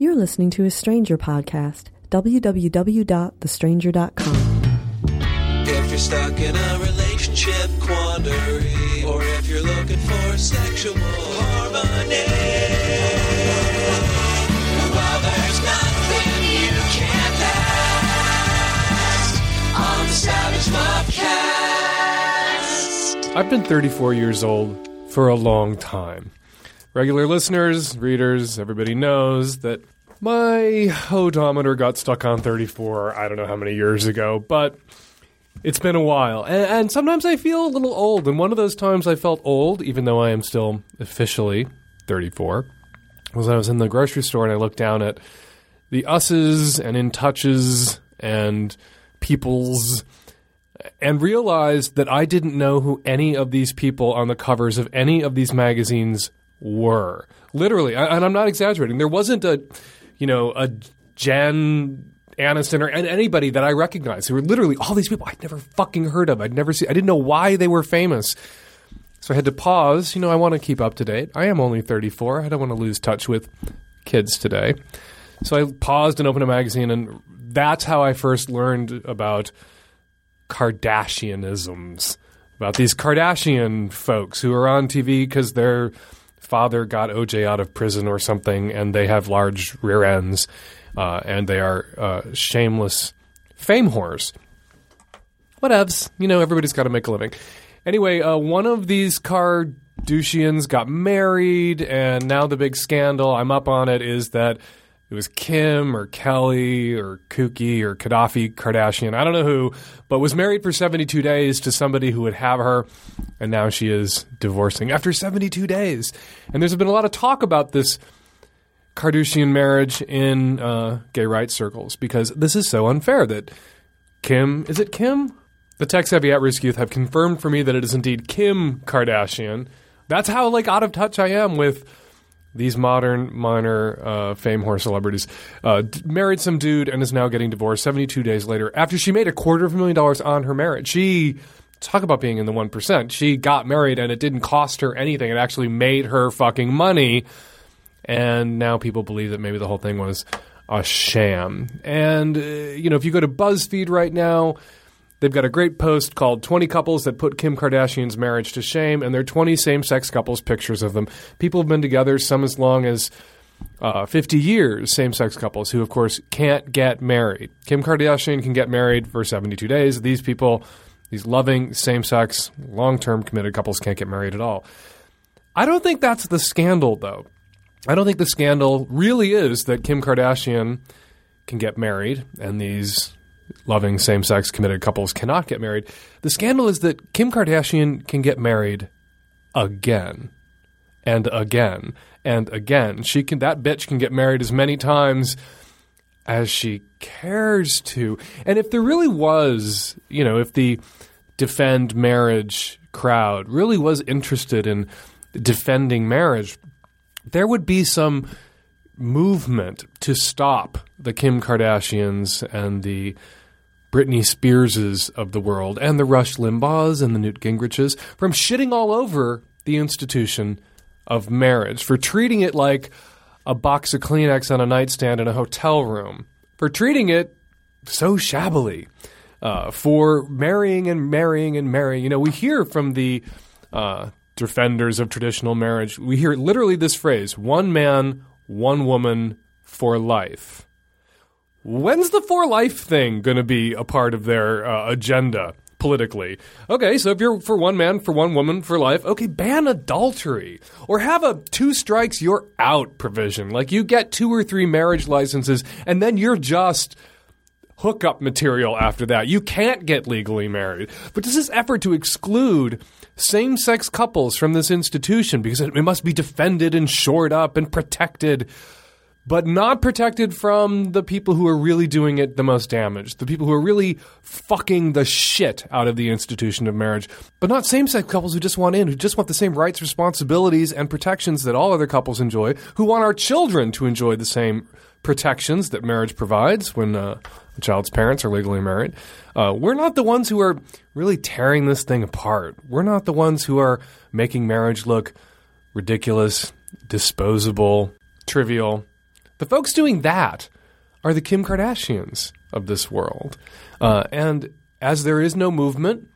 You're listening to a Stranger podcast, www.thestranger.com. If you're stuck in a relationship quandary, or if you're looking for sexual harmony, well, there's nothing you can't ask on the Savage Podcast. I've been 34 years old for a long time. Regular listeners, readers, everybody knows that my odometer got stuck on 34, I don't know how many years ago, but it's been a while. And, and sometimes I feel a little old. And one of those times I felt old, even though I am still officially 34, was I was in the grocery store and I looked down at the us's and in touches and people's and realized that I didn't know who any of these people on the covers of any of these magazines were. Literally, and I'm not exaggerating. There wasn't a, you know, a Jen Aniston or an- anybody that I recognized. There were literally all these people I'd never fucking heard of. I'd never seen. I didn't know why they were famous. So I had to pause. You know, I want to keep up to date. I am only 34. I don't want to lose touch with kids today. So I paused and opened a magazine, and that's how I first learned about Kardashianisms, about these Kardashian folks who are on TV because their father got OJ out of prison or something, and they have large rear ends, uh, and they are uh, shameless fame whores. Whatevs. You know, everybody's got to make a living. Anyway, uh, one of these Kardashians got married, and now the big scandal, I'm up on it, is that it was Kim or Kelly or Kookie or Gaddafi Kardashian, I don't know who, but was married for 72 days to somebody who would have her, and now she is divorcing after 72 days. And there's been a lot of talk about this Kardashian marriage in uh, gay rights circles because this is so unfair that Kim, is it Kim? The tech savvy at risk youth have confirmed for me that it is indeed Kim Kardashian. That's how like out of touch I am with these modern minor uh, fame whore celebrities. Uh, d- married some dude and is now getting divorced 72 days later after she made a quarter of a million dollars on her marriage. She talk about being in the 1%. She got married and it didn't cost her anything. It actually made her fucking money. And now people believe that maybe the whole thing was a sham. And, uh, you know, if you go to BuzzFeed right now, they've got a great post called 20 Couples That Put Kim Kardashian's Marriage to Shame, and they're 20 same sex couples, pictures of them. People have been together some as long as uh, 50 years, same sex couples who, of course, can't get married. Kim Kardashian can get married for 72 days. These people, these loving, same sex, long term committed couples can't get married at all. I don't think that's the scandal, though. I don't think the scandal really is that Kim Kardashian can get married and these loving same sex committed couples cannot get married. The scandal is that Kim Kardashian can get married again and again and again. She can that bitch can get married as many times as she cares to. And if there really was, you know, if the defend marriage crowd really was interested in defending marriage, there would be some movement to stop the Kim Kardashians and the Britney Spearses of the world and the Rush Limbaughs and the Newt Gingriches from shitting all over the institution of marriage, for treating it like a box of Kleenex on a nightstand in a hotel room, for treating it so shabbily, uh, for marrying and marrying and marrying. You know, we hear from the uh, defenders of traditional marriage, we hear literally this phrase one man, one woman for life. When's the for life thing going to be a part of their uh, agenda politically? Okay, so if you're for one man, for one woman, for life, okay, ban adultery. Or have a two strikes, you're out provision. Like you get two or three marriage licenses, and then you're just hookup material after that. You can't get legally married. But does this effort to exclude same sex couples from this institution because it, it must be defended and shored up and protected? But not protected from the people who are really doing it the most damage, the people who are really fucking the shit out of the institution of marriage, but not same sex couples who just want in, who just want the same rights, responsibilities, and protections that all other couples enjoy, who want our children to enjoy the same protections that marriage provides when uh, a child's parents are legally married. Uh, we're not the ones who are really tearing this thing apart. We're not the ones who are making marriage look ridiculous, disposable, trivial The folks doing that are the Kim Kardashians of this world. Uh, and as there is no movement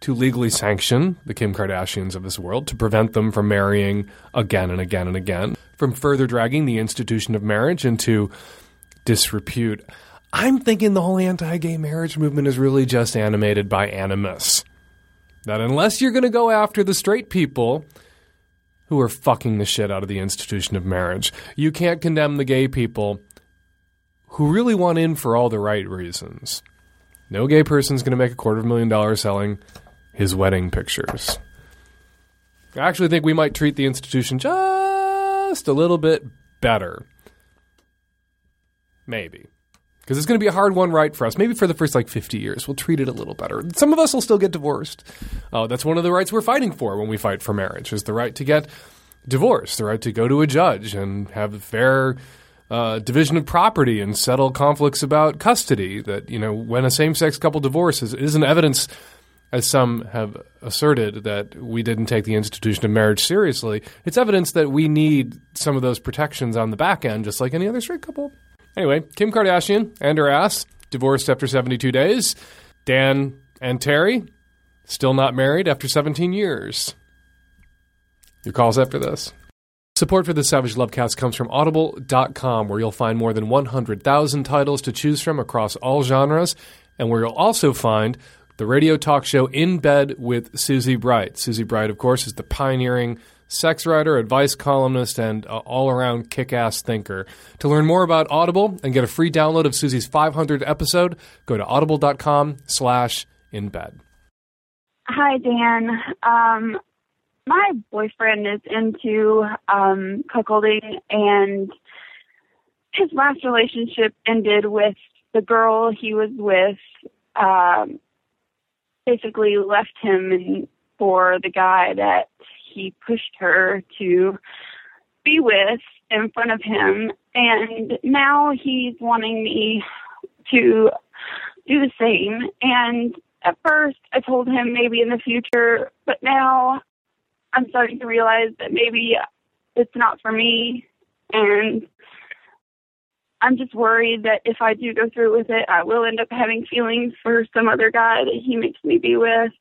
to legally sanction the Kim Kardashians of this world, to prevent them from marrying again and again and again, from further dragging the institution of marriage into disrepute, I'm thinking the whole anti gay marriage movement is really just animated by animus. That unless you're going to go after the straight people who are fucking the shit out of the institution of marriage, you can't condemn the gay people who really want in for all the right reasons. No gay person's going to make a quarter of a million dollars selling his wedding pictures. I actually think we might treat the institution just a little bit better. Maybe. Because it's going to be a hard one right for us. Maybe for the first like 50 years, we'll treat it a little better. Some of us will still get divorced. Uh, that's one of the rights we're fighting for when we fight for marriage, is the right to get divorced, the right to go to a judge and have fair uh, division of property and settle conflicts about custody. That, you know, when a same sex couple divorces, it isn't evidence as some have asserted that we didn't take the institution of marriage seriously, it's evidence that we need some of those protections on the back end, just like any other straight couple. Anyway, Kim Kardashian and her ass divorced after 72 days. Dan and Terry still not married after 17 years. Your calls after this. Support for the Savage Lovecast comes from Audible.com, where you'll find more than 100,000 titles to choose from across all genres, and where you'll also find the radio talk show In Bed with Susie Bright. Susie Bright, of course, is the pioneering sex writer, advice columnist, and uh, all around kick ass thinker. To learn more about Audible and get a free download of Susie's 500 episode, go to audible.com slash in bed. Hi, Dan. Um, my boyfriend is into um, cuckolding, and his last relationship ended with the girl he was with. Um, basically left him for the guy that he pushed her to be with in front of him. And now he's wanting me to do the same. And at first I told him maybe in the future but now I'm starting to realize that maybe it's not for me. And I'm just worried that if I do go through with it, I will end up having feelings for some other guy that he makes me be with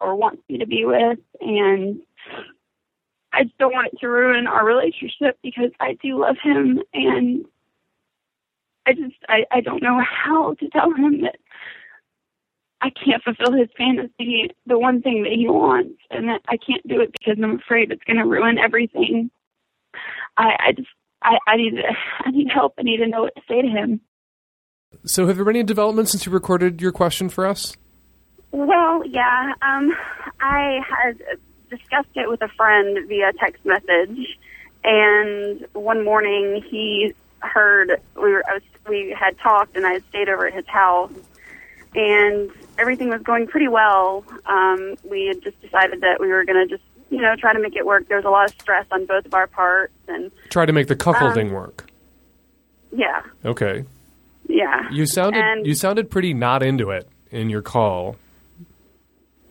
or wants me to be with. And I just don't want it to ruin our relationship because I do love him. And I just, I, I don't know how to tell him that I can't fulfill his fantasy, the one thing that he wants, and that I can't do it because I'm afraid it's going to ruin everything. I, I just I, I need I need help. I need to know what to say to him. So, have there been any developments since you recorded your question for us? Well, yeah. Um, I had discussed it with a friend via text message, and one morning he heard we were I was, we had talked, and I had stayed over at his house, and everything was going pretty well. Um, we had just decided that we were going to just you know, try to make it work. There was a lot of stress on both of our parts, and try to make the cuckolding um, work. Yeah. Okay. Yeah. You sounded and, you sounded pretty not into it in your call.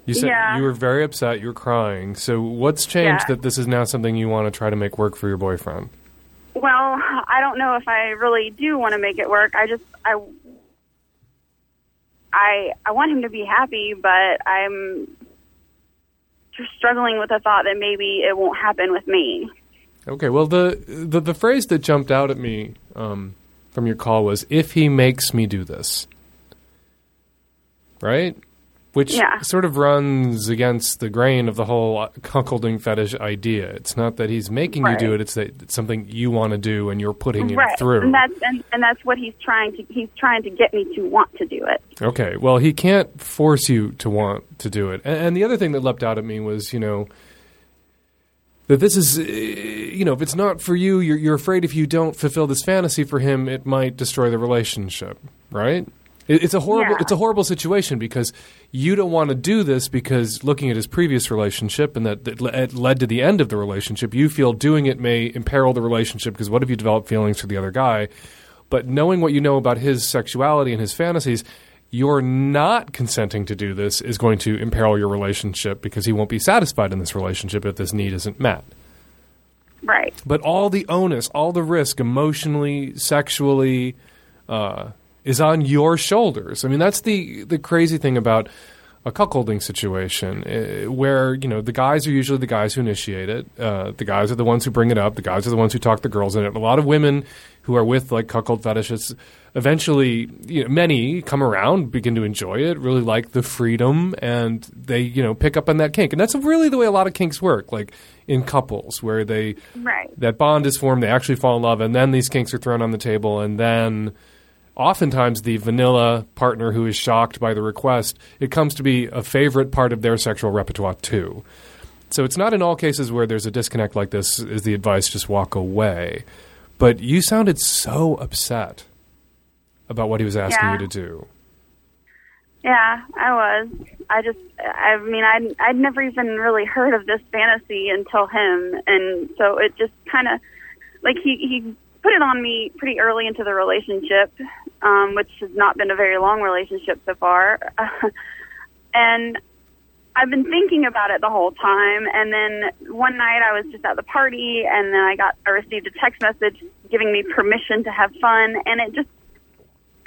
You said yeah. you were very upset. You were crying. So what's changed yeah. that this is now something you want to try to make work for your boyfriend? Well, I don't know if I really do want to make it work. I just I I I want him to be happy, but I'm just struggling with the thought that maybe it won't happen with me. Okay, well the the, the phrase that jumped out at me um, from your call was "if he makes me do this," right? Which yeah. sort of runs against the grain of the whole cuckolding fetish idea. It's not that he's making right. you do it; it's that it's something you want to do, and you're putting right. it through. And that's and, and that's what he's trying to he's trying to get me to want to do it. Okay, well, he can't force you to want to do it. And, and the other thing that leapt out at me was, you know, that this is, eh, you know, if it's not for you, you're, you're afraid if you don't fulfill this fantasy for him, it might destroy the relationship, right? It's a horrible yeah. it's a horrible situation because you don't want to do this because looking at his previous relationship and that, that it led to the end of the relationship, you feel doing it may imperil the relationship because what if you develop feelings for the other guy? But knowing what you know about his sexuality and his fantasies, you're not consenting to do this is going to imperil your relationship because he won't be satisfied in this relationship if this need isn't met. Right. But all the onus, all the risk, emotionally, sexually, uh, is on your shoulders. I mean, that's the the crazy thing about a cuckolding situation, uh, where you know the guys are usually the guys who initiate it. Uh, the guys are the ones who bring it up. The guys are the ones who talk the girls in it. A lot of women who are with like cuckold fetishes, eventually, you know, many come around, begin to enjoy it, really like the freedom, and they you know pick up on that kink. And that's really the way a lot of kinks work, like in couples, where they Right. that bond is formed, they actually fall in love, and then these kinks are thrown on the table, and then oftentimes the vanilla partner who is shocked by the request, it comes to be a favorite part of their sexual repertoire too. So it's not in all cases where there's a disconnect like this is the advice just walk away. But you sounded so upset about what he was asking Yeah. you to do. Yeah, I was. I just, I mean, I'd, I'd never even really heard of this fantasy until him. And so it just kind of, like, he, he put it on me pretty early into the relationship, um, which has not been a very long relationship so far. and I've been thinking about it the whole time. And then one night I was just at the party, and then I got, I received a text message giving me permission to have fun. And it just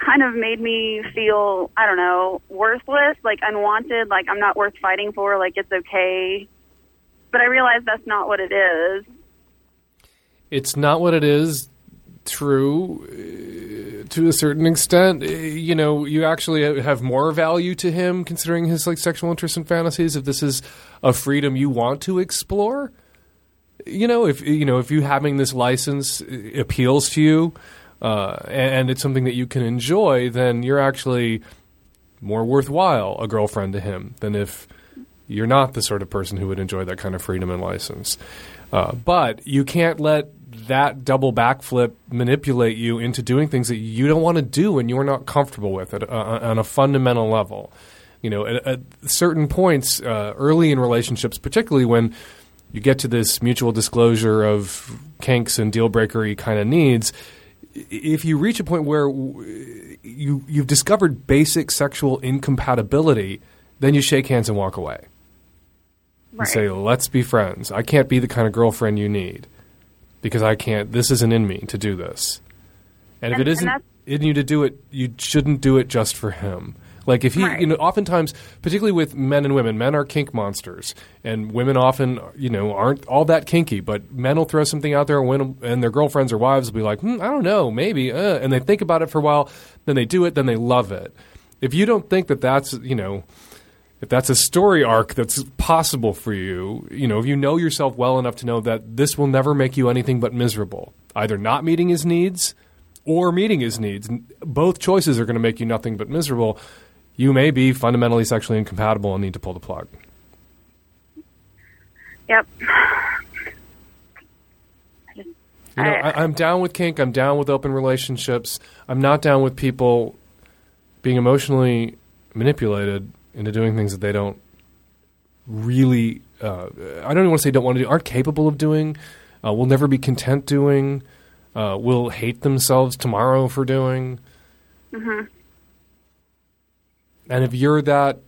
kind of made me feel I don't know worthless, like unwanted, like I'm not worth fighting for, like it's okay. But I realized that's not what it is. It's not what it is. True, uh, to a certain extent. Uh, You know, you actually have more value to him considering his like sexual interests and fantasies. If this is a freedom you want to explore, you know, if you know if you having this license uh, appeals to you, uh, and, and it's something that you can enjoy, then you're actually more worthwhile a girlfriend to him than if you're not the sort of person who would enjoy that kind of freedom and license. Uh, but you can't let that double backflip manipulate you into doing things that you don't want to do and you're not comfortable with it uh, on a fundamental level. You know, at, at certain points uh, early in relationships, particularly when you get to this mutual disclosure of kinks and deal breakery kind of needs, if you reach a point where you you've discovered basic sexual incompatibility, then you shake hands and walk away and say, "Let's be friends. I can't be the kind of girlfriend you need because I can't. This isn't in me to do this. And if And- it and isn't in you to do it, you shouldn't do it just for him." Like if he, Right. you know, oftentimes, particularly with men and women, men are kink monsters, and women often, you know, aren't all that kinky. But men will throw something out there, and, and their girlfriends or wives will be like, hmm, "I don't know, maybe," uh, and they think about it for a while, then they do it, then they love it. If you don't think that that's, you know, if that's a story arc that's possible for you, you know, if you know yourself well enough to know that this will never make you anything but miserable, either not meeting his needs or meeting his needs, both choices are going to make you nothing but miserable. You may be fundamentally sexually incompatible and need to pull the plug. Yep. You know, I- I, I'm down with kink. I'm down with open relationships. I'm not down with people being emotionally manipulated into doing things that they don't really. Uh, I don't even want to say don't want to do. Aren't capable of doing. Uh, will never be content doing. Uh, will hate themselves tomorrow for doing. And if you're that,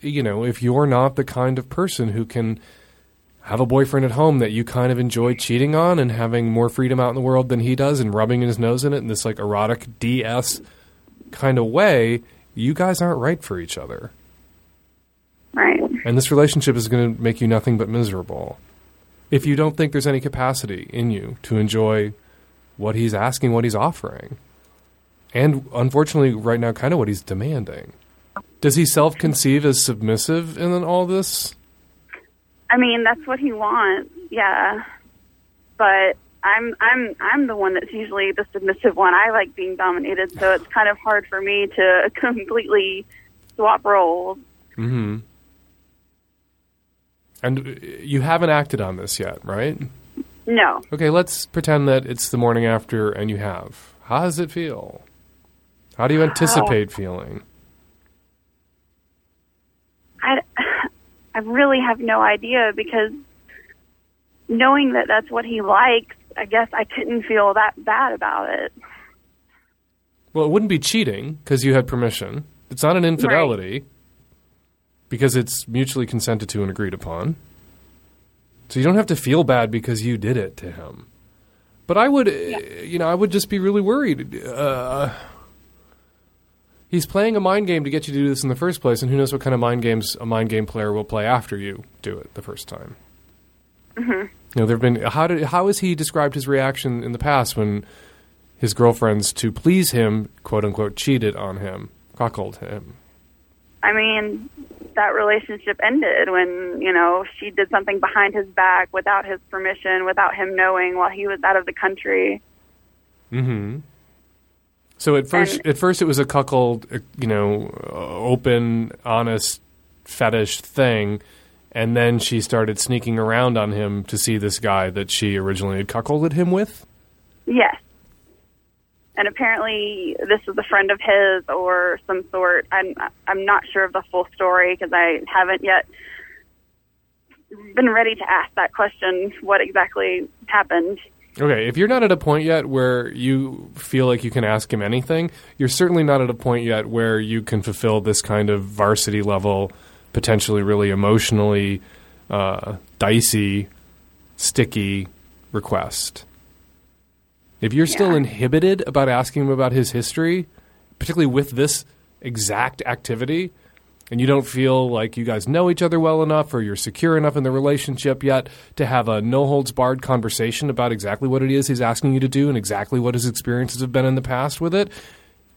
you know, if you're not the kind of person who can have a boyfriend at home that you kind of enjoy cheating on and having more freedom out in the world than he does and rubbing his nose in it in this like erotic DS kind of way, you guys aren't right for each other. Right. And this relationship is going to make you nothing but miserable. If you don't think there's any capacity in you to enjoy what he's asking, what he's offering. And unfortunately, right now, kind of what he's demanding. Does he self conceive as submissive in all this? I mean, that's what he wants. Yeah. But I'm I'm I'm the one that's usually the submissive one. I like being dominated, so it's kind of hard for me to completely swap roles. hmm And you haven't acted on this yet, right? No. Okay, let's pretend that it's the morning after and you have. How does it feel? How do you anticipate feeling? I, I really have no idea because knowing that that's what he likes, I guess I couldn't feel that bad about it. Well, it wouldn't be cheating because you had permission. It's not an infidelity because it's mutually consented to and agreed upon. So you don't have to feel bad because you did it to him. But I would, uh, you know, I would just be really worried. Uh, he's playing a mind game to get you to do this in the first place, and who knows what kind of mind games a mind game player will play after you do it the first time. Hmm You know, there've been how did how has he described his reaction in the past when his girlfriends, to please him, quote unquote, cheated on him, cuckolded him. I mean, that relationship ended when, you know, she did something behind his back without his permission, without him knowing while he was out of the country. hmm So at first, And- at first, it was a cuckold, uh, you know, uh, open, honest fetish thing, and then she started sneaking around on him to see this guy that she originally had cuckolded him with. Yes. And apparently, this was a friend of his or some sort. I'm I'm not sure of the full story because I haven't yet been ready to ask that question. What exactly happened? Okay, if you're not at a point yet where you feel like you can ask him anything, you're certainly not at a point yet where you can fulfill this kind of varsity level, potentially really emotionally uh, dicey, sticky request. If you're still inhibited about asking him about his history, particularly with this exact activity, and you don't feel like you guys know each other well enough or you're secure enough in the relationship yet to have a no holds barred conversation about exactly what it is he's asking you to do and exactly what his experiences have been in the past with it,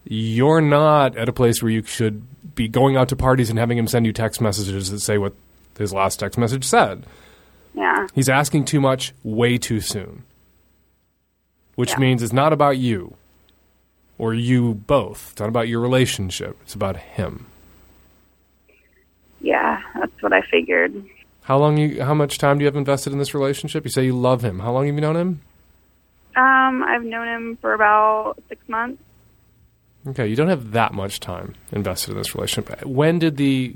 you're not at a place where you should be going out to parties and having him send you text messages that say what his last text message said. Yeah. He's asking too much way too soon, which Yeah. means it's not about you or you both. It's not about your relationship. It's about him. Yeah, that's what I figured. How long you? How much time do you have invested in this relationship? You say you love him. How long have you known him? Um, I've known him for about six months. Okay, you don't have that much time invested in this relationship. When did the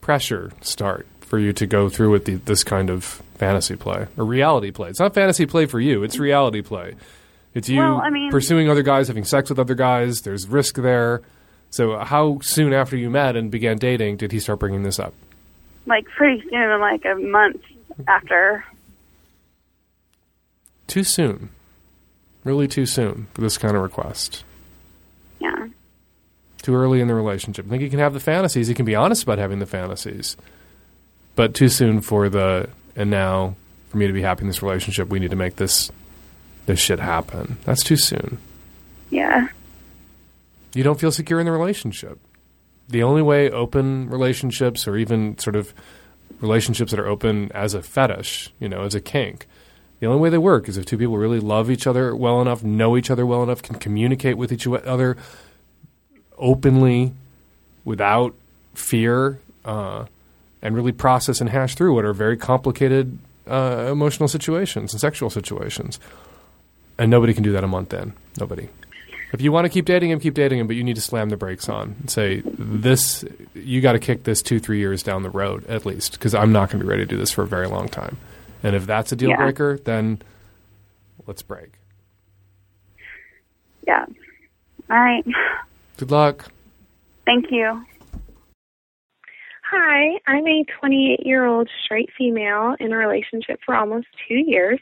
pressure start for you to go through with the, this kind of fantasy play or reality play? It's not fantasy play for you. It's reality play. It's you Well, I mean- pursuing other guys, having sex with other guys. There's risk there. So, how soon after you met and began dating did he start bringing this up? Like pretty soon, like a month after. Too soon. Really, too soon for this kind of request. Yeah. too early in the relationship. I think he can have the fantasies. He can be honest about having the fantasies, but too soon for the and now for me to be happy in this relationship, we need to make this this shit happen. That's too soon. Yeah. You don't feel secure in the relationship. The only way open relationships or even sort of relationships that are open as a fetish, you know, as a kink, the only way they work is if two people really love each other well enough, know each other well enough, can communicate with each other openly without fear, uh, and really process and hash through what are very complicated uh, emotional situations and sexual situations. And nobody can do that a month in. Nobody. If you want to keep dating him, keep dating him, but you need to slam the brakes on and say, this, you got to kick this two, three years down the road at least, because I'm not going to be ready to do this for a very long time. And if that's a deal Yeah. breaker, then let's break. Yeah. All right. Good luck. Thank you. Hi, I'm a 28 year old straight female in a relationship for almost two years.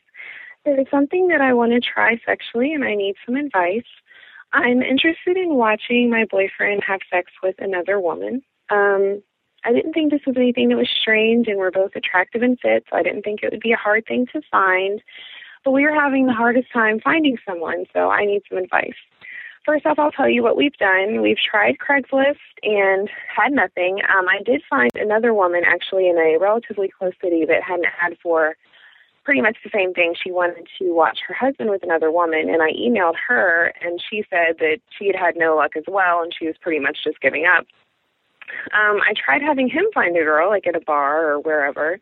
There is something that I want to try sexually and I need some advice. I'm interested in watching my boyfriend have sex with another woman. Um, I didn't think this was anything that was strange and we're both attractive and fit, so I didn't think it would be a hard thing to find. But we were having the hardest time finding someone, so I need some advice. First off, I'll tell you what we've done. We've tried Craigslist and had nothing. Um, I did find another woman actually in a relatively close city that had an ad for pretty much the same thing. She wanted to watch her husband with another woman, and I emailed her, and she said that she had had no luck as well, and she was pretty much just giving up. Um, I tried having him find a girl, like at a bar or wherever,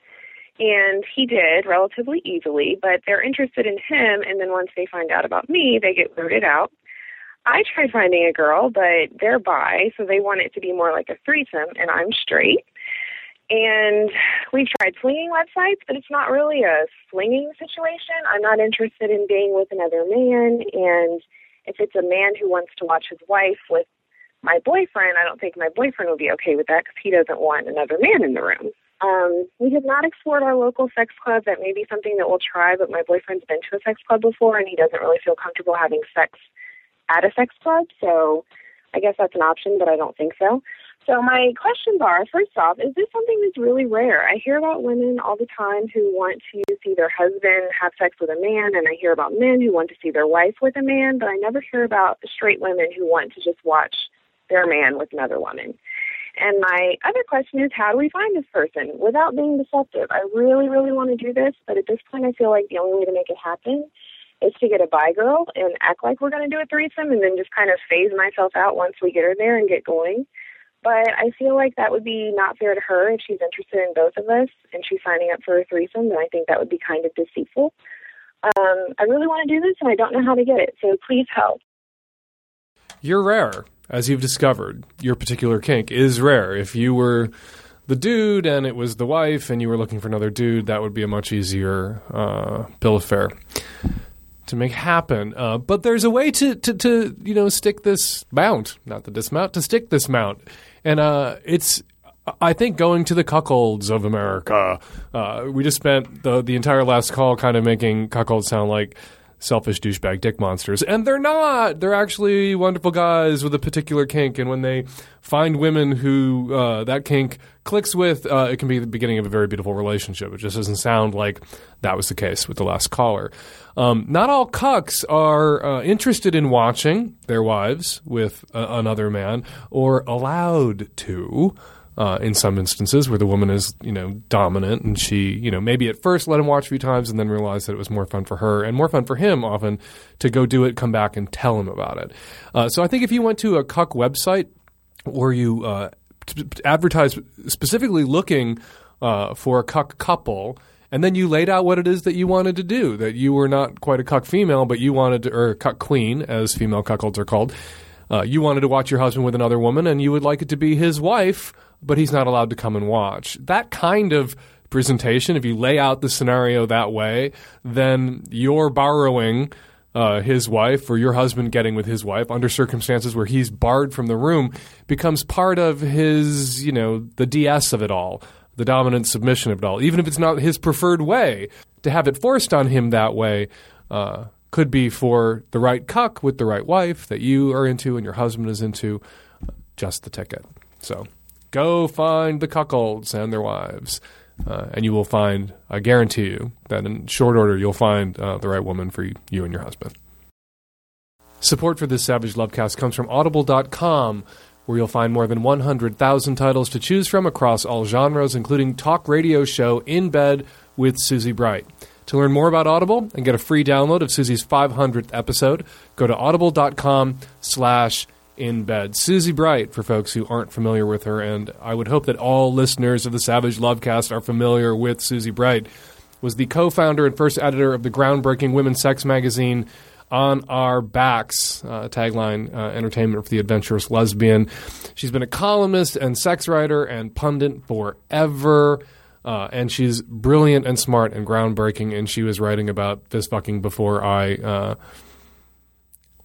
and he did relatively easily, but they're interested in him, and then once they find out about me, they get rooted out. I tried finding a girl, but they're bi, so they want it to be more like a threesome, and I'm straight. And we've tried swinging websites, but it's not really a swinging situation. I'm not interested in being with another man, and if it's a man who wants to watch his wife with my boyfriend, I don't think my boyfriend would be okay with that because he doesn't want another man in the room. Um, we have not explored our local sex club. That may be something that we'll try, but my boyfriend's been to a sex club before and he doesn't really feel comfortable having sex at a sex club. So I guess that's an option, but I don't think so. So my questions are, first off, is this something that's really rare? I hear about women all the time who want to see their husband have sex with a man, and I hear about men who want to see their wife with a man, but I never hear about straight women who want to just watch their man with another woman. And my other question is, how do we find this person without being deceptive? I really, really want to do this, but at this point, I feel like the only way to make it happen is to get a bi girl and act like we're going to do a threesome and then just kind of phase myself out once we get her there and get going. But I feel like that would be not fair to her if she's interested in both of us and she's signing up for a threesome, then I think that would be kind of deceitful. Um, I really want to do this and I don't know how to get it, so please help. You're rare, as you've discovered. Your particular kink is rare. If you were the dude and it was the wife and you were looking for another dude, that would be a much easier uh, bill of fare to make happen. Uh, but there's a way to, to, to, you know, stick this mount, not the dismount, to stick this mount. And uh, it's, I think, going to the cuckolds of America. Uh, we just spent the, the entire last call kind of making cuckolds sound like selfish douchebag dick monsters. And they're not. They're actually wonderful guys with a particular kink. And when they find women who uh, that kink clicks with, uh, it can be the beginning of a very beautiful relationship. It just doesn't sound like that was the case with the last caller. Um, not all cucks are uh, interested in watching their wives with uh, another man or allowed to uh, in some instances where the woman is, you know, dominant and she, you know, maybe at first let him watch a few times and then realize that it was more fun for her and more fun for him often to go do it, come back and tell him about it. Uh, so I think if you went to a cuck website or you uh, t- advertise specifically looking uh, for a cuck couple, and then you laid out what it is that you wanted to do, that you were not quite a cuck female, but you wanted to, or cuck queen, as female cuckolds are called. Uh, you wanted to watch your husband with another woman, and you would like it to be his wife but he's not allowed to come and watch. That kind of presentation, if you lay out the scenario that way, then you're borrowing uh, his wife or your husband getting with his wife under circumstances where he's barred from the room becomes part of his, you know, the DS of it all, the dominant submission of it all. Even if it's not his preferred way, to have it forced on him that way uh, could be for the right cuck with the right wife that you are into and your husband is into, just the ticket. So. Go find the cuckolds and their wives. Uh, and you will find, I guarantee you, that in short order you'll find uh, the right woman for you, you and your husband. Support for this Savage Lovecast comes from Audible.com, where you'll find more than 100,000 titles to choose from across all genres, including talk radio show In Bed with Susie Bright. To learn more about Audible and get a free download of Susie's 500th episode, go to audible.com slash in. Susie Bright, for folks who aren't familiar with her, and I would hope that all listeners of the Savage Lovecast are familiar with Susie Bright, was the co founder and first editor of the groundbreaking women's sex magazine. On Our Backs, uh, tagline uh, entertainment for the adventurous lesbian. She's been a columnist and sex writer and pundit forever. Uh, and she's brilliant and smart and groundbreaking. And she was writing about fist fucking before I, uh,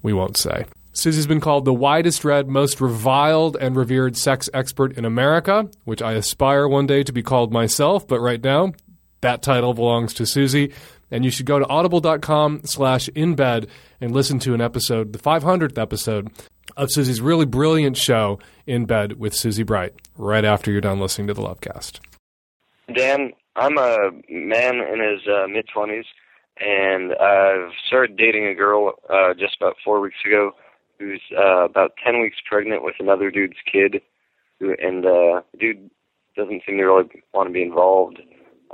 we won't say. Susie's been called the widest read, most reviled, and revered sex expert in America, which I aspire one day to be called myself, but right now, that title belongs to Susie. And you should go to audible.com slash inbed and listen to an episode, the 500th episode of Susie's really brilliant show, In Bed with Susie Bright, right after you're done listening to the Lovecast. Dan, I'm a man in his uh, mid 20s, and I've started dating a girl uh, just about four weeks ago who's uh, about 10 weeks pregnant with another dude's kid, who, and uh, the dude doesn't seem to really want to be involved.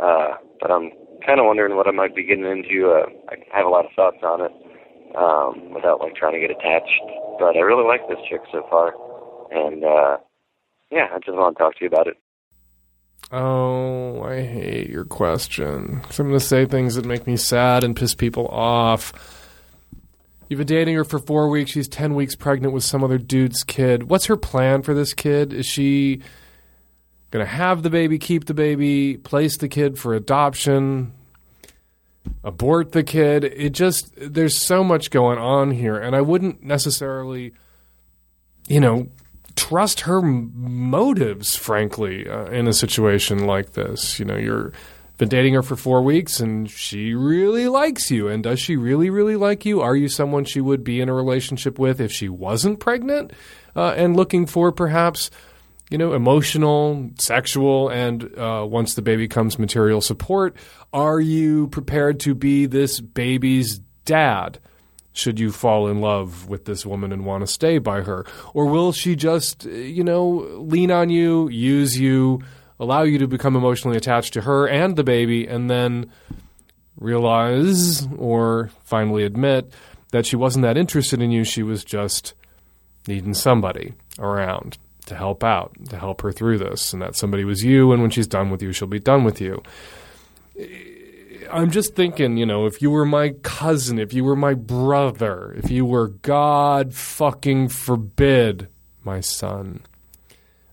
Uh, but I'm kind of wondering what I might be getting into. Uh, I have a lot of thoughts on it um, without like trying to get attached. But I really like this chick so far, and uh, yeah, I just want to talk to you about it. Oh, I hate your question. I'm going to say things that make me sad and piss people off. You've been dating her for four weeks. She's 10 weeks pregnant with some other dude's kid. What's her plan for this kid? Is she going to have the baby, keep the baby, place the kid for adoption, abort the kid? It just, there's so much going on here. And I wouldn't necessarily, you know, trust her motives, frankly, uh, in a situation like this. You know, you're been dating her for four weeks and she really likes you. And does she really, really like you? Are you someone she would be in a relationship with if she wasn't pregnant uh, and looking for perhaps, you know, emotional, sexual, and uh, once the baby comes, material support? Are you prepared to be this baby's dad? Should you fall in love with this woman and want to stay by her? Or will she just, you know, lean on you, use you, allow you to become emotionally attached to her and the baby, and then realize or finally admit that she wasn't that interested in you. She was just needing somebody around to help out, to help her through this, and that somebody was you, and when she's done with you, she'll be done with you. I'm just thinking, you know, if you were my cousin, if you were my brother, if you were God fucking forbid, my son,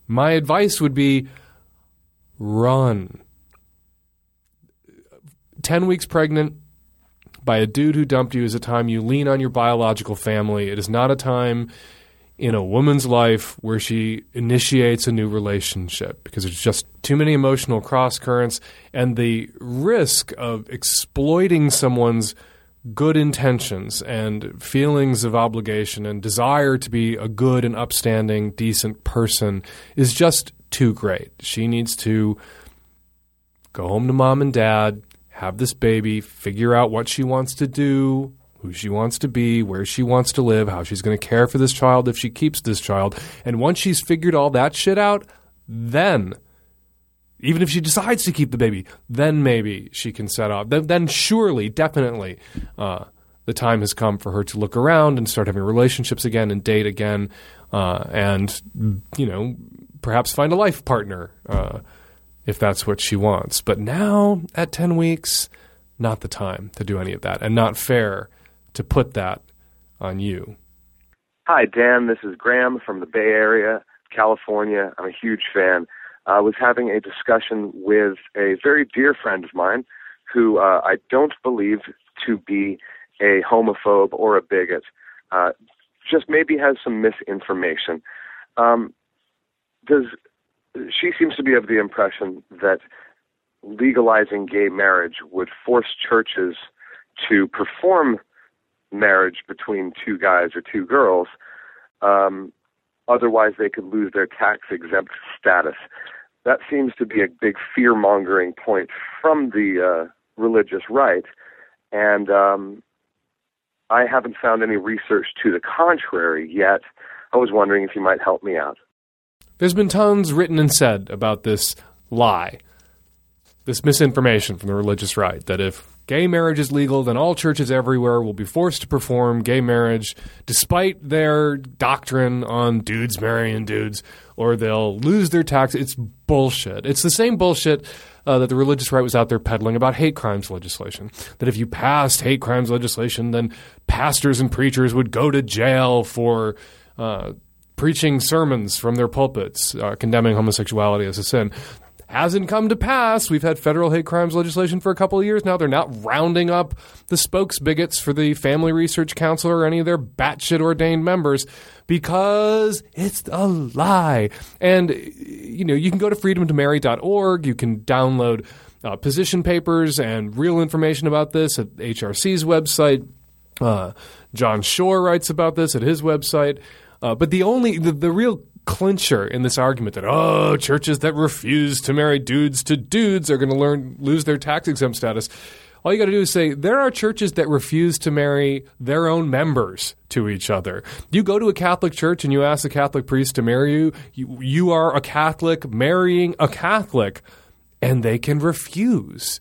my advice would be run. 10 weeks pregnant by a dude who dumped you is a time you lean on your biological family. It is not a time in a woman's life where she initiates a new relationship because there's just too many emotional cross currents and the risk of exploiting someone's good intentions and feelings of obligation and desire to be a good and upstanding, decent person is just too great. She needs to go home to mom and dad, have this baby, figure out what she wants to do, who she wants to be, where she wants to live, how she's going to care for this child if she keeps this child. And once she's figured all that shit out, then even if she decides to keep the baby, then maybe she can set off. Then, then surely, definitely, uh, the time has come for her to look around and start having relationships again and date again, uh, and you know, perhaps find a life partner uh, if that's what she wants. But now, at ten weeks, not the time to do any of that, and not fair to put that on you. Hi, Dan. This is Graham from the Bay Area, California. I'm a huge fan. I was having a discussion with a very dear friend of mine who uh, I don't believe to be a homophobe or a bigot. Uh, just maybe has some misinformation. Um, does she seems to be of the impression that legalizing gay marriage would force churches to perform marriage between two guys or two girls. Um, otherwise, they could lose their tax exempt status. That seems to be a big fear mongering point from the uh, religious right, and um, I haven't found any research to the contrary yet. I was wondering if you might help me out. There's been tons written and said about this lie, this misinformation from the religious right that if gay marriage is legal, then all churches everywhere will be forced to perform gay marriage despite their doctrine on dudes marrying dudes, or they'll lose their tax. It's bullshit. It's the same bullshit uh, that the religious right was out there peddling about hate crimes legislation. That if you passed hate crimes legislation, then pastors and preachers would go to jail for. Uh, preaching sermons from their pulpits uh, condemning homosexuality as a sin hasn't come to pass. We've had federal hate crimes legislation for a couple of years now. They're not rounding up the spokes bigots for the Family Research Council or any of their batshit ordained members because it's a lie. And, you know, you can go to freedomtomarry.org. You can download uh, position papers and real information about this at HRC's website. Uh, John Shore writes about this at his website. Uh, but the only, the, the real clincher in this argument that oh churches that refuse to marry dudes to dudes are going to learn lose their tax exempt status all you got to do is say there are churches that refuse to marry their own members to each other. You go to a Catholic church and you ask a Catholic priest to marry you, you, you are a Catholic marrying a Catholic, and they can refuse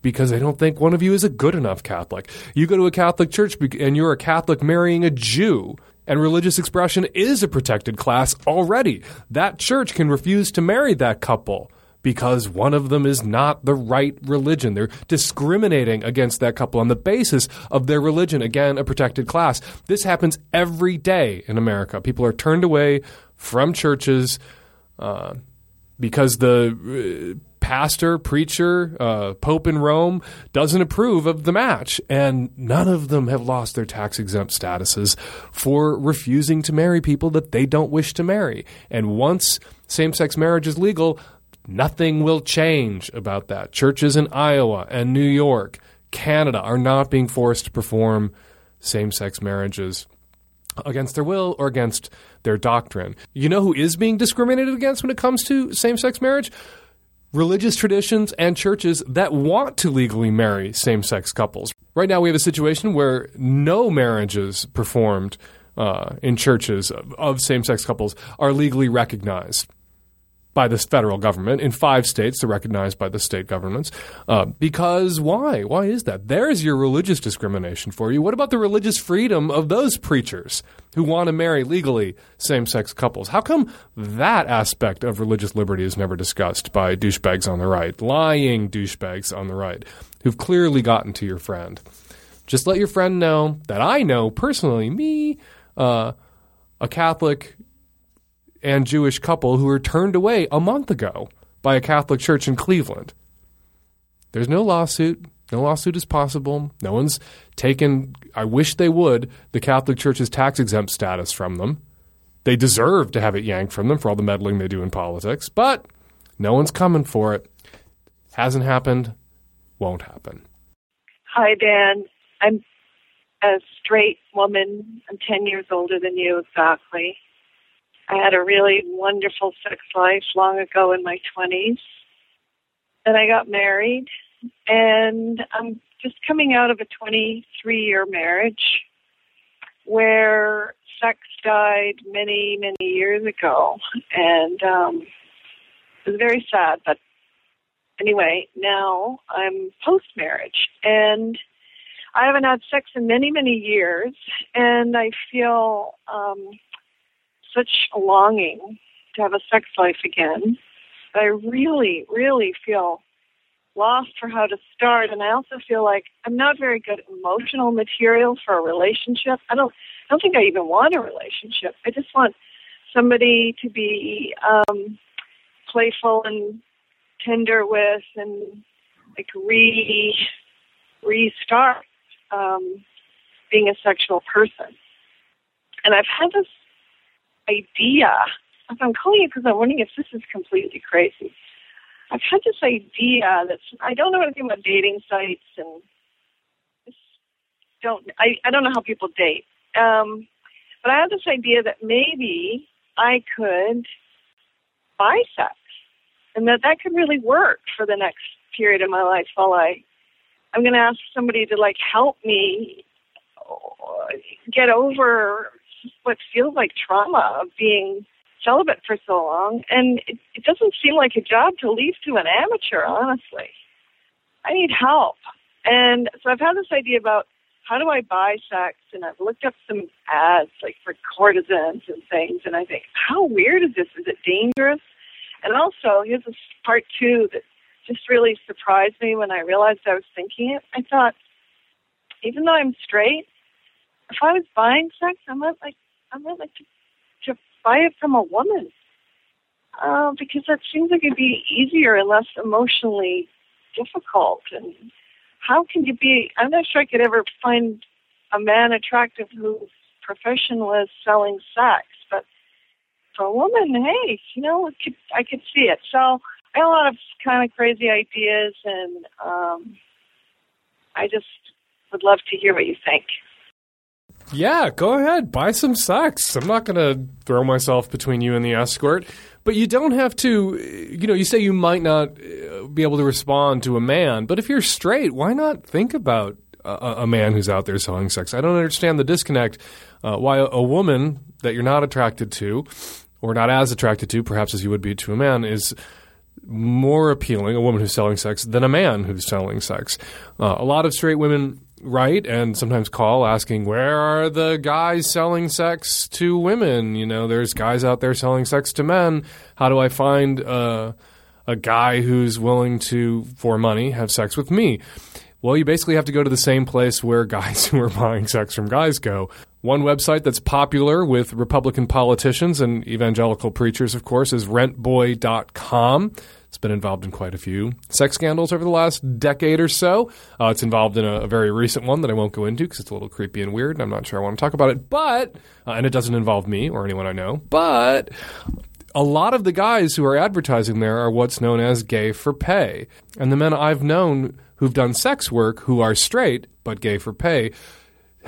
because they don't think one of you is a good enough Catholic. You go to a Catholic church and you're a Catholic marrying a Jew and religious expression is a protected class already. That church can refuse to marry that couple because one of them is not the right religion. They're discriminating against that couple on the basis of their religion. Again, a protected class. This happens every day in America. People are turned away from churches uh, because the uh, pastor, preacher, uh, pope in Rome doesn't approve of the match. And none of them have lost their tax exempt statuses for refusing to marry people that they don't wish to marry. And once same sex marriage is legal, nothing will change about that. Churches in Iowa and New York, Canada are not being forced to perform same sex marriages against their will or against their doctrine. You know who is being discriminated against when it comes to same sex marriage? Religious traditions and churches that want to legally marry same sex couples. Right now, we have a situation where no marriages performed uh, in churches of, of same sex couples are legally recognized by the federal government in five states. They're recognized by the state governments. Uh, because why? Why is that? There's your religious discrimination for you. What about the religious freedom of those preachers who want to marry legally same sex couples? How come that aspect of religious liberty is never discussed by douchebags on the right, lying douchebags on the right, who've clearly gotten to your friend? Just let your friend know that I know personally, me, uh, a Catholic and Jewish couple who were turned away a month ago by a Catholic church in Cleveland. There's no lawsuit. No lawsuit is possible. No one's taken, I wish they would, the Catholic Church's tax exempt status from them. They deserve to have it yanked from them for all the meddling they do in politics, but no one's coming for it. Hasn't happened, won't happen. Hi, Dan. I'm a straight woman. I'm 10 years older than you exactly. I had a really wonderful sex life long ago in my 20s. Then I got married, and I'm just coming out of a 23 year marriage where sex died many, many years ago. And um, it was very sad. But anyway, now I'm post marriage, and I haven't had sex in many, many years, and I feel. Um, such a longing to have a sex life again. I really, really feel lost for how to start and I also feel like I'm not very good emotional material for a relationship. I don't I don't think I even want a relationship. I just want somebody to be um playful and tender with and like re restart um being a sexual person. And I've had this idea. I'm calling it because I'm wondering if this is completely crazy. I've had this idea that I don't know anything about dating sites and don't I, I don't know how people date. Um, but I have this idea that maybe I could buy sex and that that could really work for the next period of my life while I I'm going to ask somebody to like help me get over what feels like trauma of being celibate for so long, and it, it doesn't seem like a job to leave to an amateur, honestly. I need help. And so I've had this idea about how do I buy sex, and I've looked up some ads like for courtesans and things, and I think, how weird is this? Is it dangerous? And also, here's this part two that just really surprised me when I realized I was thinking it. I thought, even though I'm straight, if I was buying sex, I might like I might like to to buy it from a woman. Uh, because that seems like it'd be easier and less emotionally difficult. And how can you be? I'm not sure I could ever find a man attractive whose profession was selling sex, but for a woman, hey, you know, it could, I could see it. So I have a lot of kind of crazy ideas, and um, I just would love to hear what you think. Yeah, go ahead, buy some sex. I'm not going to throw myself between you and the escort, but you don't have to. You know, you say you might not uh, be able to respond to a man, but if you're straight, why not think about a, a man who's out there selling sex? I don't understand the disconnect. Uh, why a, a woman that you're not attracted to, or not as attracted to, perhaps as you would be to a man, is more appealing, a woman who's selling sex, than a man who's selling sex. Uh, a lot of straight women write and sometimes call asking where are the guys selling sex to women? You know there's guys out there selling sex to men. How do i find a guy who's willing to for money have sex with me? Well you basically have to go to the same place where guys who are buying sex from guys go. One website that's popular with republican politicians and evangelical preachers of course is rentboy.com It's been involved in quite a few sex scandals over the last decade or so. Uh, it's involved in a, a, very recent one that I won't go into because it's a little creepy and weird, and I'm not sure I want to talk about it. But uh, and it doesn't involve me or anyone I know. But a lot of the guys who are advertising there are what's known as gay for pay, and the men I've known who've done sex work who are straight but gay for pay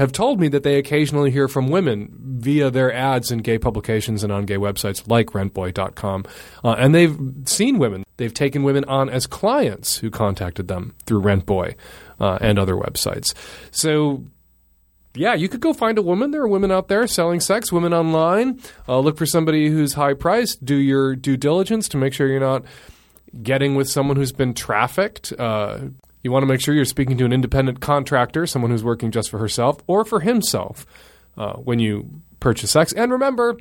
have told me that they occasionally hear from women via their ads in gay publications and on gay websites like rentboy.com. Uh, and they've seen women. They've taken women on as clients who contacted them through Rentboy uh, and other websites. So, yeah, you could go find a woman. There are women out there selling sex, women online. Uh, look for somebody who's high priced. Do your due diligence to make sure you're not getting with someone who's been trafficked. Uh, you want to make sure you're speaking to an independent contractor, someone who's working just for herself or for himself uh, when you purchase sex. And remember,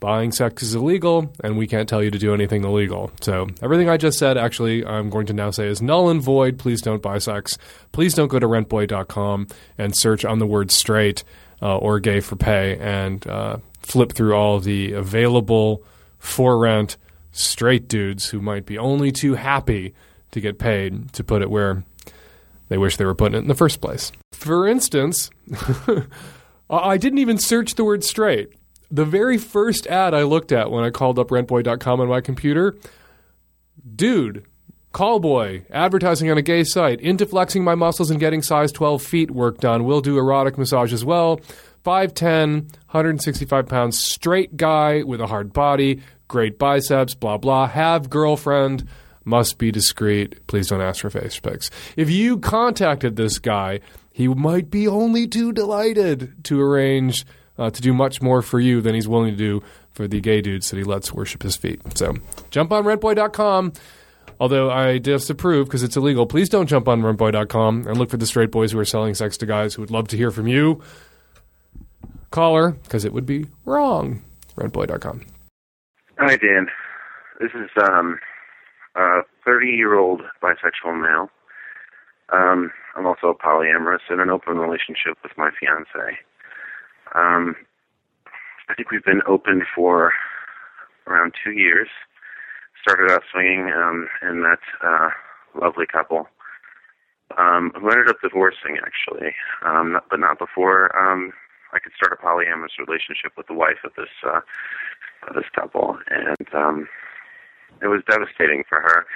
buying sex is illegal, and we can't tell you to do anything illegal. So everything I just said, actually, I'm going to now say is null and void. Please don't buy sex. Please don't go to rentboy.com and search on the word straight uh, or gay for pay and uh, flip through all the available for rent straight dudes who might be only too happy to get paid to put it where they wish they were putting it in the first place. For instance, I didn't even search the word straight. The very first ad I looked at when I called up rentboy.com on my computer, dude, callboy, advertising on a gay site, into flexing my muscles and getting size 12 feet work done. We'll do erotic massage as well. 5'10, 165 pounds, straight guy with a hard body, great biceps, blah, blah. Have girlfriend must be discreet. Please don't ask for face pics. If you contacted this guy, he might be only too delighted to arrange uh, to do much more for you than he's willing to do for the gay dudes that he lets worship his feet. So jump on rentboy.com. Although I disapprove because it's illegal, please don't jump on rentboy.com and look for the straight boys who are selling sex to guys who would love to hear from you. Caller, because it would be wrong. Rentboy.com. Hi, Dan. This is um, a 30 year old bisexual male. Um, I'm also a polyamorous in an open relationship with my fiance. Um, I think we've been open for around two years. Started out swinging um, and met a lovely couple um, who ended up divorcing, actually, um, but not before um, I could start a polyamorous relationship with the wife of this uh, this couple. And um, it was devastating for her.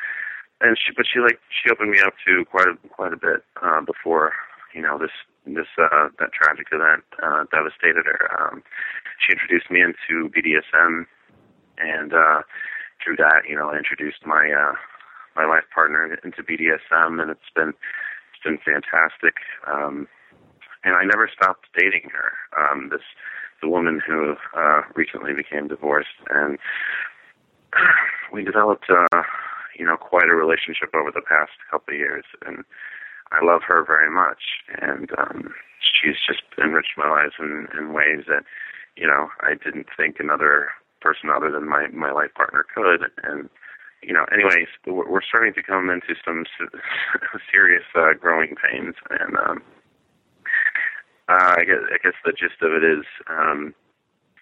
And she, but she like she opened me up to quite a quite a bit uh, before you know this this uh, that tragic event uh, devastated her. Um, she introduced me into BDSM, and uh, through that, you know, I introduced my uh, my life partner into BDSM, and it's been it's been fantastic. Um, and I never stopped dating her. Um, this the woman who uh, recently became divorced, and we developed, uh, you know, quite a relationship over the past couple of years, and I love her very much, and um, she's just enriched my life in, in ways that, you know, I didn't think another person other than my my life partner could, and you know, anyways, we're starting to come into some serious uh, growing pains, and um, uh, I guess I guess the gist of it is. Um,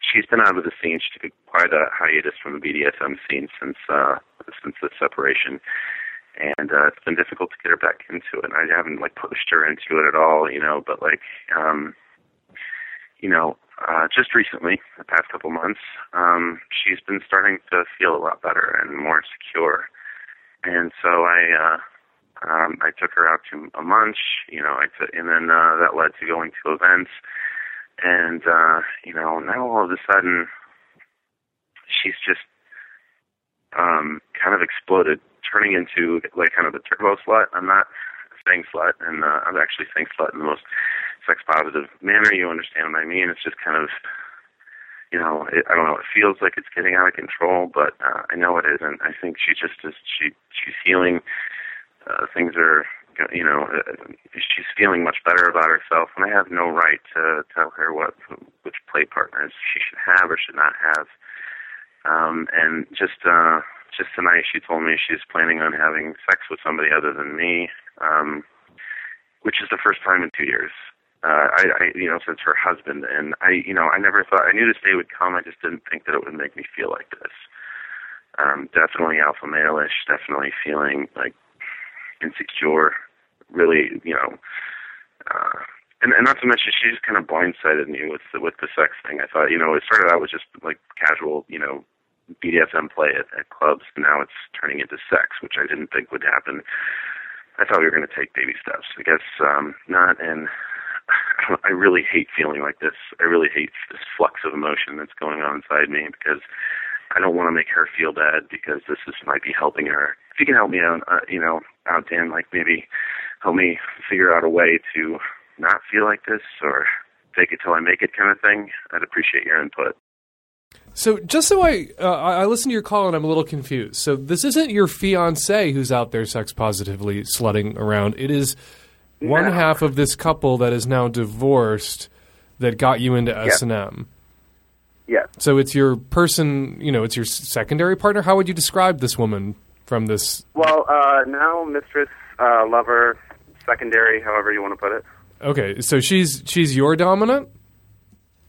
she's been out of the scene. She took quite a hiatus from the BDSM scene since uh, since the separation, and uh, it's been difficult to get her back into it. And I haven't like pushed her into it at all, you know. But like, um, you know, uh, just recently, the past couple months, um, she's been starting to feel a lot better and more secure, and so I. Uh, um, I took her out to a munch, you know, I took, and then uh, that led to going to events and uh, you know, now all of a sudden, she's just um, kind of exploded, turning into like kind of a turbo slut. I'm not saying slut, and uh, I'm actually saying slut in the most sex positive manner. You understand what I mean? It's just kind of, you know, it, I don't know. It feels like it's getting out of control, but uh, I know it isn't. I think she just is. She she's healing. Uh, things are you know, uh, she's feeling much better about herself, and I have no right to tell her what which play partners she should have or should not have. Um, and just uh, just tonight, she told me she's planning on having sex with somebody other than me, um, which is the first time in two years. Uh, I, I, you know, since her husband, and I, you know, I never thought I knew this day would come. I just didn't think that it would make me feel like this. Um, definitely alpha male-ish. Definitely feeling like insecure. Really, you know. Uh, and, and not to mention, she just kind of blindsided me with the, with the sex thing. I thought, you know, it started out with just like casual, you know, BDSM play at, at clubs. Now it's turning into sex, which I didn't think would happen. I thought we were going to take baby steps. I guess um, not. And I really hate feeling like this. I really hate this flux of emotion that's going on inside me because I don't want to make her feel bad because this is might be helping her. If you can help me out, uh, you know, out Dan, like maybe help me figure out a way to not feel like this or take it till I make it kind of thing. I'd appreciate your input. So just so I uh, I listen to your call and I'm a little confused. So this isn't your fiance who's out there sex positively slutting around. It is one No. half of this couple that is now divorced that got you into S and M. Yeah. So it's your person, you know, it's your secondary partner. How would you describe this woman from this? Well, uh, now mistress, uh, lover, secondary, however you want to put it. Okay, so she's she's your dominant.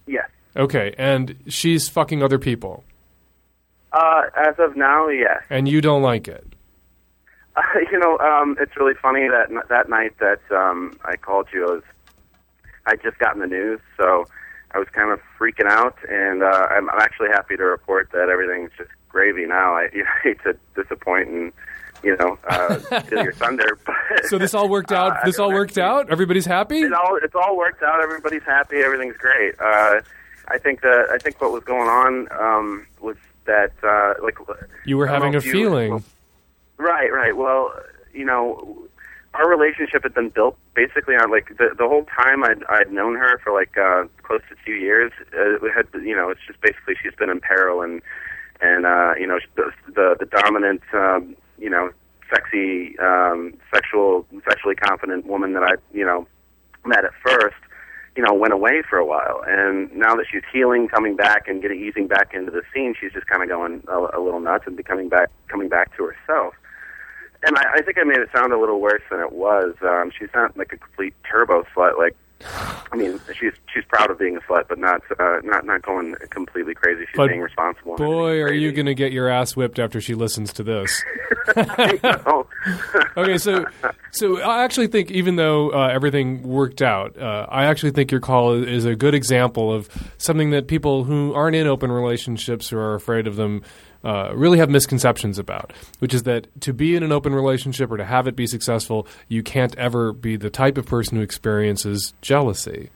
Yes. Okay, and she's fucking other people, Uh, as of now, yes. and you don't like it. Uh, you know, um, it's really funny that that night that um, I called you, I was I just gotten the news, so I was kind of freaking out, and uh, I'm, I'm actually happy to report that everything's just gravy now. I you know, hate to disappoint and you know uh, steal your thunder, but So this all worked out. Uh, this all worked out. Everybody's happy. it all it's all worked out. Everybody's happy. Everything's great. Uh, I think that I think what was going on um, was that uh, like You were having a you- feeling. Right, right. Well, you know, our relationship had been built basically on like the the whole time I'd I'd known her for like uh, close to two years. Uh, we had you know, it's just basically she's been in peril and and uh, you know the the, dominant um, you know sexy um, sexual sexually confident woman that I you know met at first you know, went away for a while. And now that she's healing, coming back and getting easing back into the scene, she's just kind of going a, a little nuts and becoming back, coming back to herself. And I, I think I made it sound a little worse than it was. Um, she's not like a complete turbo slut. Like, I mean, she's she's proud of being a slut, but not uh, not not going completely crazy. She's But being responsible. Boy, are you going to get your ass whipped after she listens to this. Okay, so so I actually think even though uh, everything worked out, uh, I actually think your call is, is a good example of something that people who aren't in open relationships or are afraid of them uh, really have misconceptions about, which is that to be in an open relationship or to have it be successful, you can't ever be the type of person who experiences jealousy.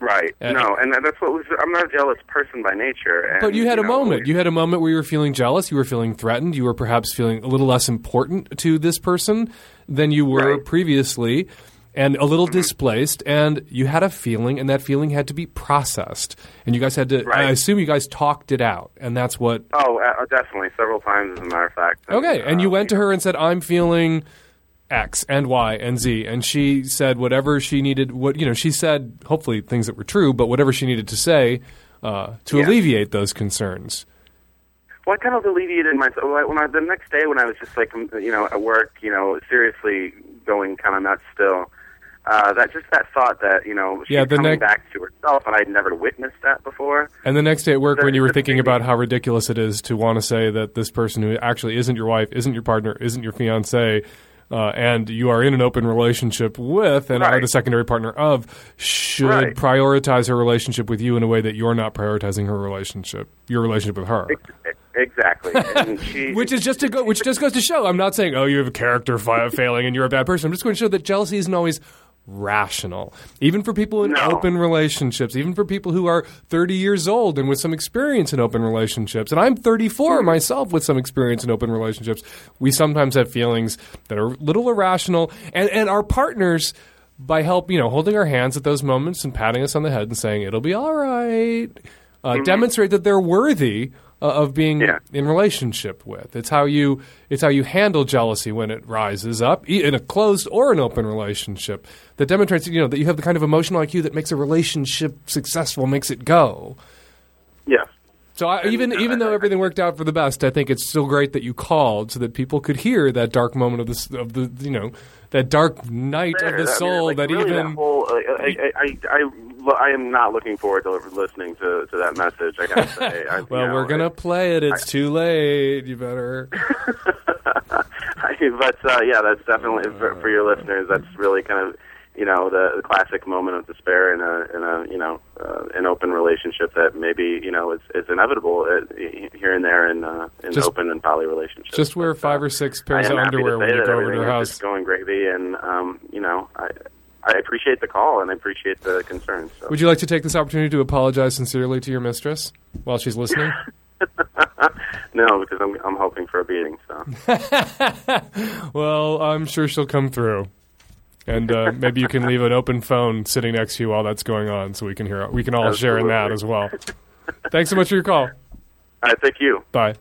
Right. Uh, no, and that's what was. I'm not a jealous person by nature. And, But you had a know, moment. You had a moment where you were feeling jealous. You were feeling threatened. You were perhaps feeling a little less important to this person than you were Right. previously, and a little displaced. And you had a feeling, and that feeling had to be processed. And you guys had to. Right. I assume you guys talked it out, and that's what. Oh, uh, definitely, several times, as a matter of fact. Okay, and you uh, went to her and said, "I'm feeling." X and Y and Z, and she said whatever she needed. What you know, she said hopefully things that were true, but whatever she needed to say uh, to Yeah. alleviate those concerns. Well, I kind of alleviated myself. When I, the next day, when I was just like, you know, at work, you know, seriously going kind of nuts still. Uh, that just that thought that you know she's Yeah, the coming back to herself, and I'd never witnessed that before. And the next day at work, The- when you were thinking about how ridiculous it is to want to say that this person who actually isn't your wife, isn't your partner, isn't your fiance, uh, and you are in an open relationship with and are the secondary partner of, should Right. prioritize her relationship with you in a way that you're not prioritizing her relationship, your relationship with her. Ex- Exactly, she, Which is just to go, which just goes to show. I'm not saying, oh, you have a character fi- failing and you're a bad person. I'm just going to show that jealousy isn't always rational, even for people in No. open relationships, even for people who are 30 years old and with some experience in open relationships. And I'm 34 myself with some experience in open relationships. We sometimes have feelings that are a little irrational, and and our partners. By help, you know, holding our hands at those moments and patting us on the head and saying it'll be all right, uh, demonstrate that they're worthy uh, of being Yeah. in relationship with. It's how you it's how you handle jealousy when it rises up in a closed or an open relationship that demonstrates you know that you have the kind of emotional IQ that makes a relationship successful, makes it go. yeah. So I, even even though everything worked out for the best, I think it's still great that you called so that people could hear that dark moment of the of the you know that dark night of the I mean, soul like, that really even that whole, uh, I, I, I, I I am not looking forward to listening to, to that message. I gotta say. I, Well, you know, we're gonna play it. It's too late. You better. But uh, yeah, that's definitely for, for your listeners. That's really kind of you know the, the classic moment of despair in a in a you know uh, an open relationship that maybe you know is, is inevitable uh, here and there in uh, in Just- open and poly relationships. Just wear five or six pairs of underwear when you go over to their is house. going gravy, and um, you know I I appreciate the call and I appreciate the concerns. So. Would you like to take this opportunity to apologize sincerely to your mistress while she's listening? no, because I'm I'm hoping for a beating. So well, I'm sure she'll come through. And uh, maybe you can leave an open phone sitting next to you while that's going on, so we can hear. We can all share in that as well. Thanks so much for your call. all right, thank you. Bye.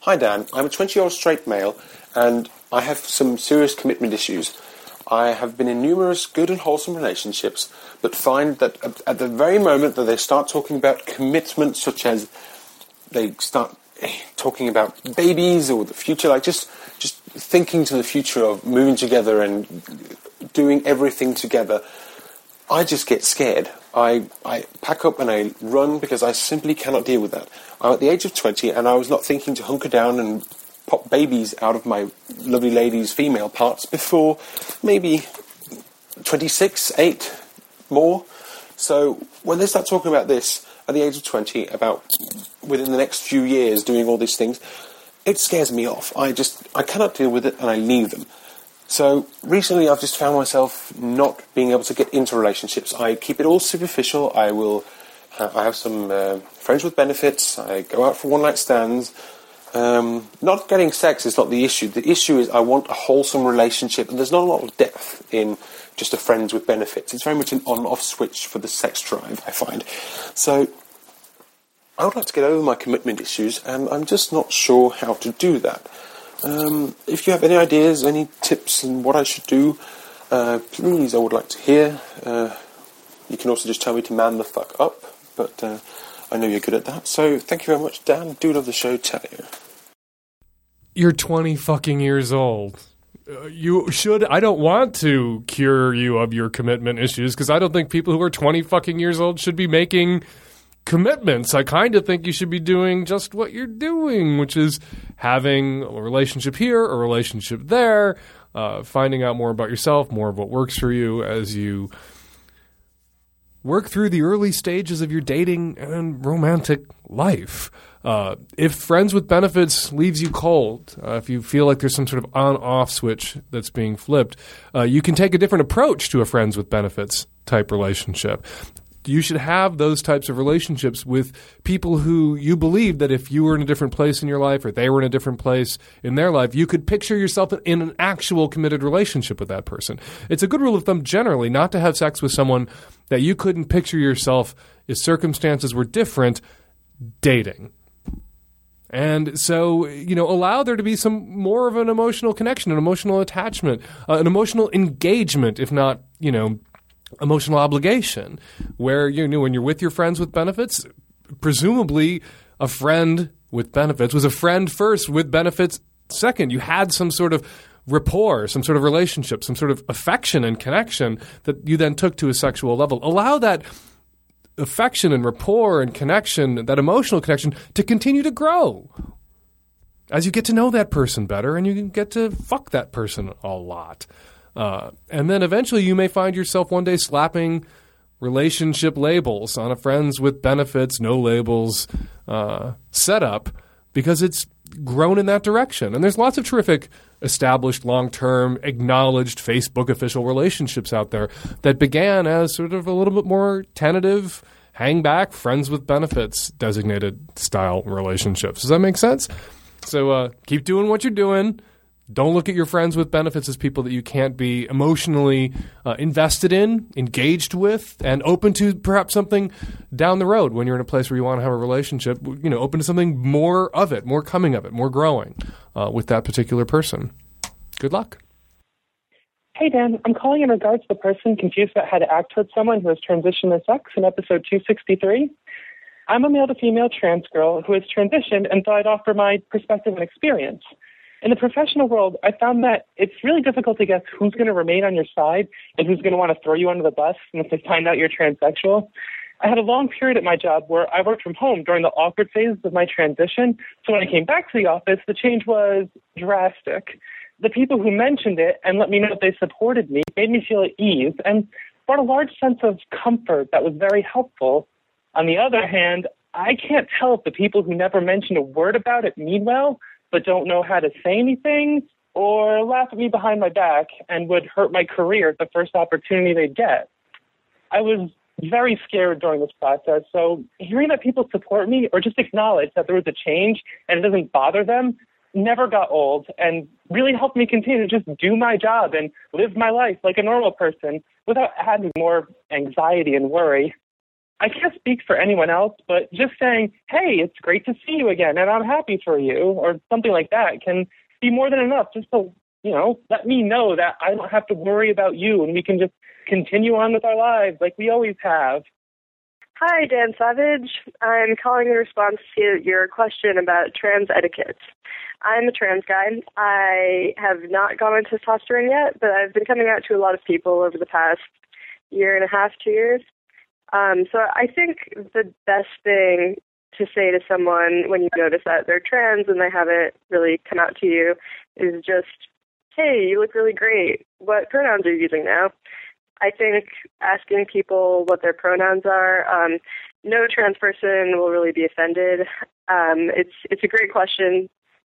Hi, Dan. I'm a 20 year old straight male, and I have some serious commitment issues. I have been in numerous good and wholesome relationships, but find that at- the very moment that they start talking about commitment, such as they start talking about babies or the future, like just just thinking to the future of moving together and doing everything together, I just get scared. I, I pack up and I run because I simply cannot deal with that. I'm at the age of 20 and I was not thinking to hunker down and pop babies out of my lovely lady's female parts before maybe 26, 8 more. So when they start talking about this at the age of 20, about within the next few years doing all these things, it scares me off. I just, I cannot deal with it and I leave them. So recently, I've just found myself not being able to get into relationships. I keep it all superficial. I will. I have some uh, friends with benefits. I go out for one night stands. Um, not getting sex is not the issue. The issue is I want a wholesome relationship, and there's not a lot of depth in just a friends with benefits. It's very much an on-off switch for the sex drive. I find. So I would like to get over my commitment issues, and I'm just not sure how to do that. Um, if you have any ideas, any tips on what I should do, uh, please, I would like to hear. Uh, you can also just tell me to man the fuck up, but uh, I know you're good at that. So thank you very much, Dan. Do love the show. Tell you. You're 20 fucking years old. Uh, you should. I don't want to cure you of your commitment issues because I don't think people who are 20 fucking years old should be making commitments. I kind of think you should be doing just what you're doing, which is having a relationship here, a relationship there, uh, finding out more about yourself, more of what works for you as you work through the early stages of your dating and romantic life. Uh, if friends with benefits leaves you cold, uh, if you feel like there's some sort of on-off switch that's being flipped, uh, you can take a different approach to a friends with benefits type relationship. You should have those types of relationships with people who you believe that if you were in a different place in your life or they were in a different place in their life, you could picture yourself in an actual committed relationship with that person. It's a good rule of thumb generally not to have sex with someone that you couldn't picture yourself if circumstances were different dating. And so, you know, allow there to be some more of an emotional connection, an emotional attachment, uh, an emotional engagement, if not, you know, emotional obligation, where you know when you're with your friends with benefits, presumably a friend with benefits was a friend first with benefits second. You had some sort of rapport, some sort of relationship, some sort of affection and connection that you then took to a sexual level. Allow that affection and rapport and connection, that emotional connection, to continue to grow as you get to know that person better and you get to fuck that person a lot. Uh, and then eventually you may find yourself one day slapping relationship labels on a friends with benefits, no labels uh, setup because it's grown in that direction. And there's lots of terrific established, long term, acknowledged Facebook official relationships out there that began as sort of a little bit more tentative, hang back, friends with benefits designated style relationships. Does that make sense? So uh, keep doing what you're doing. Don't look at your friends with benefits as people that you can't be emotionally uh, invested in, engaged with, and open to perhaps something down the road when you're in a place where you want to have a relationship. You know, open to something more of it, more coming of it, more growing uh, with that particular person. Good luck. Hey, Dan. I'm calling in regards to the person confused about how to act towards someone who has transitioned to sex in episode 263. I'm a male to female trans girl who has transitioned and thought I'd offer my perspective and experience. In the professional world, I found that it's really difficult to guess who's going to remain on your side and who's going to want to throw you under the bus once they find out you're transsexual. I had a long period at my job where I worked from home during the awkward phases of my transition. So when I came back to the office, the change was drastic. The people who mentioned it and let me know that they supported me made me feel at ease and brought a large sense of comfort that was very helpful. On the other hand, I can't tell if the people who never mentioned a word about it mean well, but don't know how to say anything, or laugh at me behind my back and would hurt my career at the first opportunity they get. I was very scared during this process, so hearing that people support me or just acknowledge that there was a change and it doesn't bother them never got old and really helped me continue to just do my job and live my life like a normal person without adding more anxiety and worry. I can't speak for anyone else, but just saying, hey, it's great to see you again and I'm happy for you or something like that can be more than enough just to, you know, let me know that I don't have to worry about you and we can just continue on with our lives like we always have. Hi, Dan Savage. I'm calling in response to your question about trans etiquette. I'm a trans guy. I have not gone on testosterone yet, but I've been coming out to a lot of people over the past year and a half, two years. Um, so I think the best thing to say to someone when you notice that they're trans and they haven't really come out to you is just, hey, you look really great. What pronouns are you using now? I think asking people what their pronouns are, um, no trans person will really be offended. Um, it's it's a great question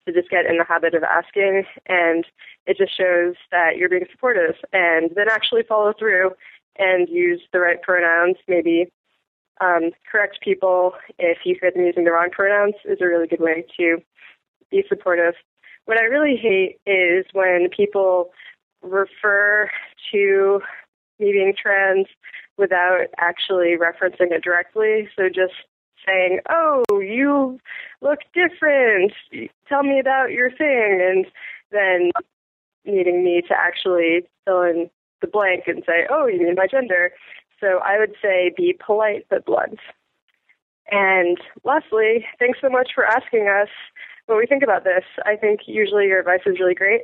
to just get in the habit of asking, and it just shows that you're being supportive, and then actually follow through and use the right pronouns. Maybe um, correct people if you feel them using the wrong pronouns is a really good way to be supportive. What I really hate is when people refer to me being trans without actually referencing it directly. So just saying, "Oh, you look different. Tell me about your thing," and then needing me to actually fill in the blank and say, "Oh, you mean my gender." So I would say be polite but blunt. And lastly, thanks so much for asking us what we think about this. I think usually your advice is really great,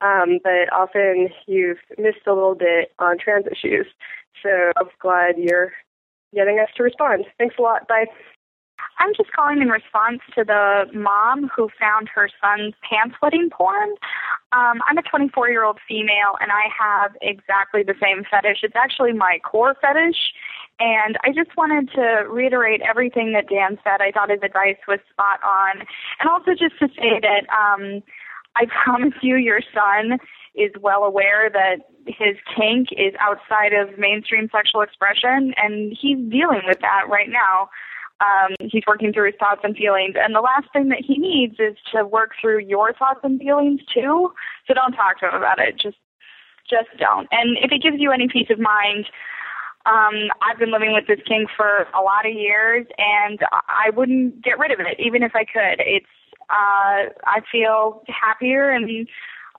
um, but often you've missed a little bit on trans issues. So I'm glad you're getting us to respond. Thanks a lot. Bye. I'm just calling in response to the mom who found her son's pamphleting porn. Um, I'm a 24 year old female and I have exactly the same fetish. It's actually my core fetish. And I just wanted to reiterate everything that Dan said. I thought his advice was spot on. And also just to say that um, I promise you, your son is well aware that his kink is outside of mainstream sexual expression, and he's dealing with that right now. Um, he's working through his thoughts and feelings, and the last thing that he needs is to work through your thoughts and feelings too. So don't talk to him about it. Just, just don't. And if it gives you any peace of mind, um, I've been living with this kink for a lot of years, and I wouldn't get rid of it, even if I could. It's uh, I feel happier and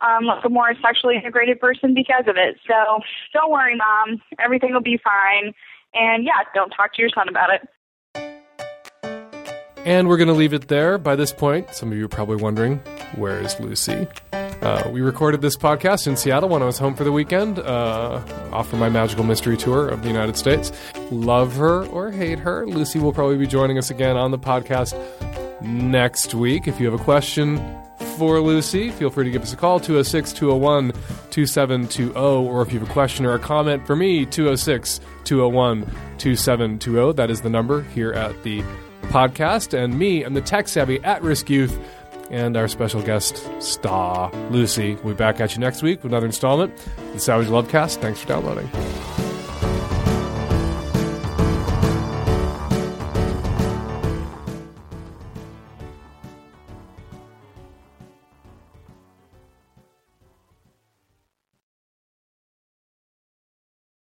um, like a more sexually integrated person because of it. So don't worry, mom. Everything will be fine. And yeah, don't talk to your son about it. And we're going to leave it there. By this point, some of you are probably wondering, where is Lucy? Uh, we recorded this podcast in Seattle when I was home for the weekend, uh, off for my magical mystery tour of the United States. Love her or hate her, Lucy will probably be joining us again on the podcast next week. If you have a question for Lucy, feel free to give us a call 206 201 2720. Or if you have a question or a comment for me, 206 201 2720. That is the number here at the podcast. And me, I'm the tech savvy at risk youth. And our special guest, Star Lucy. We'll be back at you next week with another installment. of The Savage Lovecast. Thanks for downloading.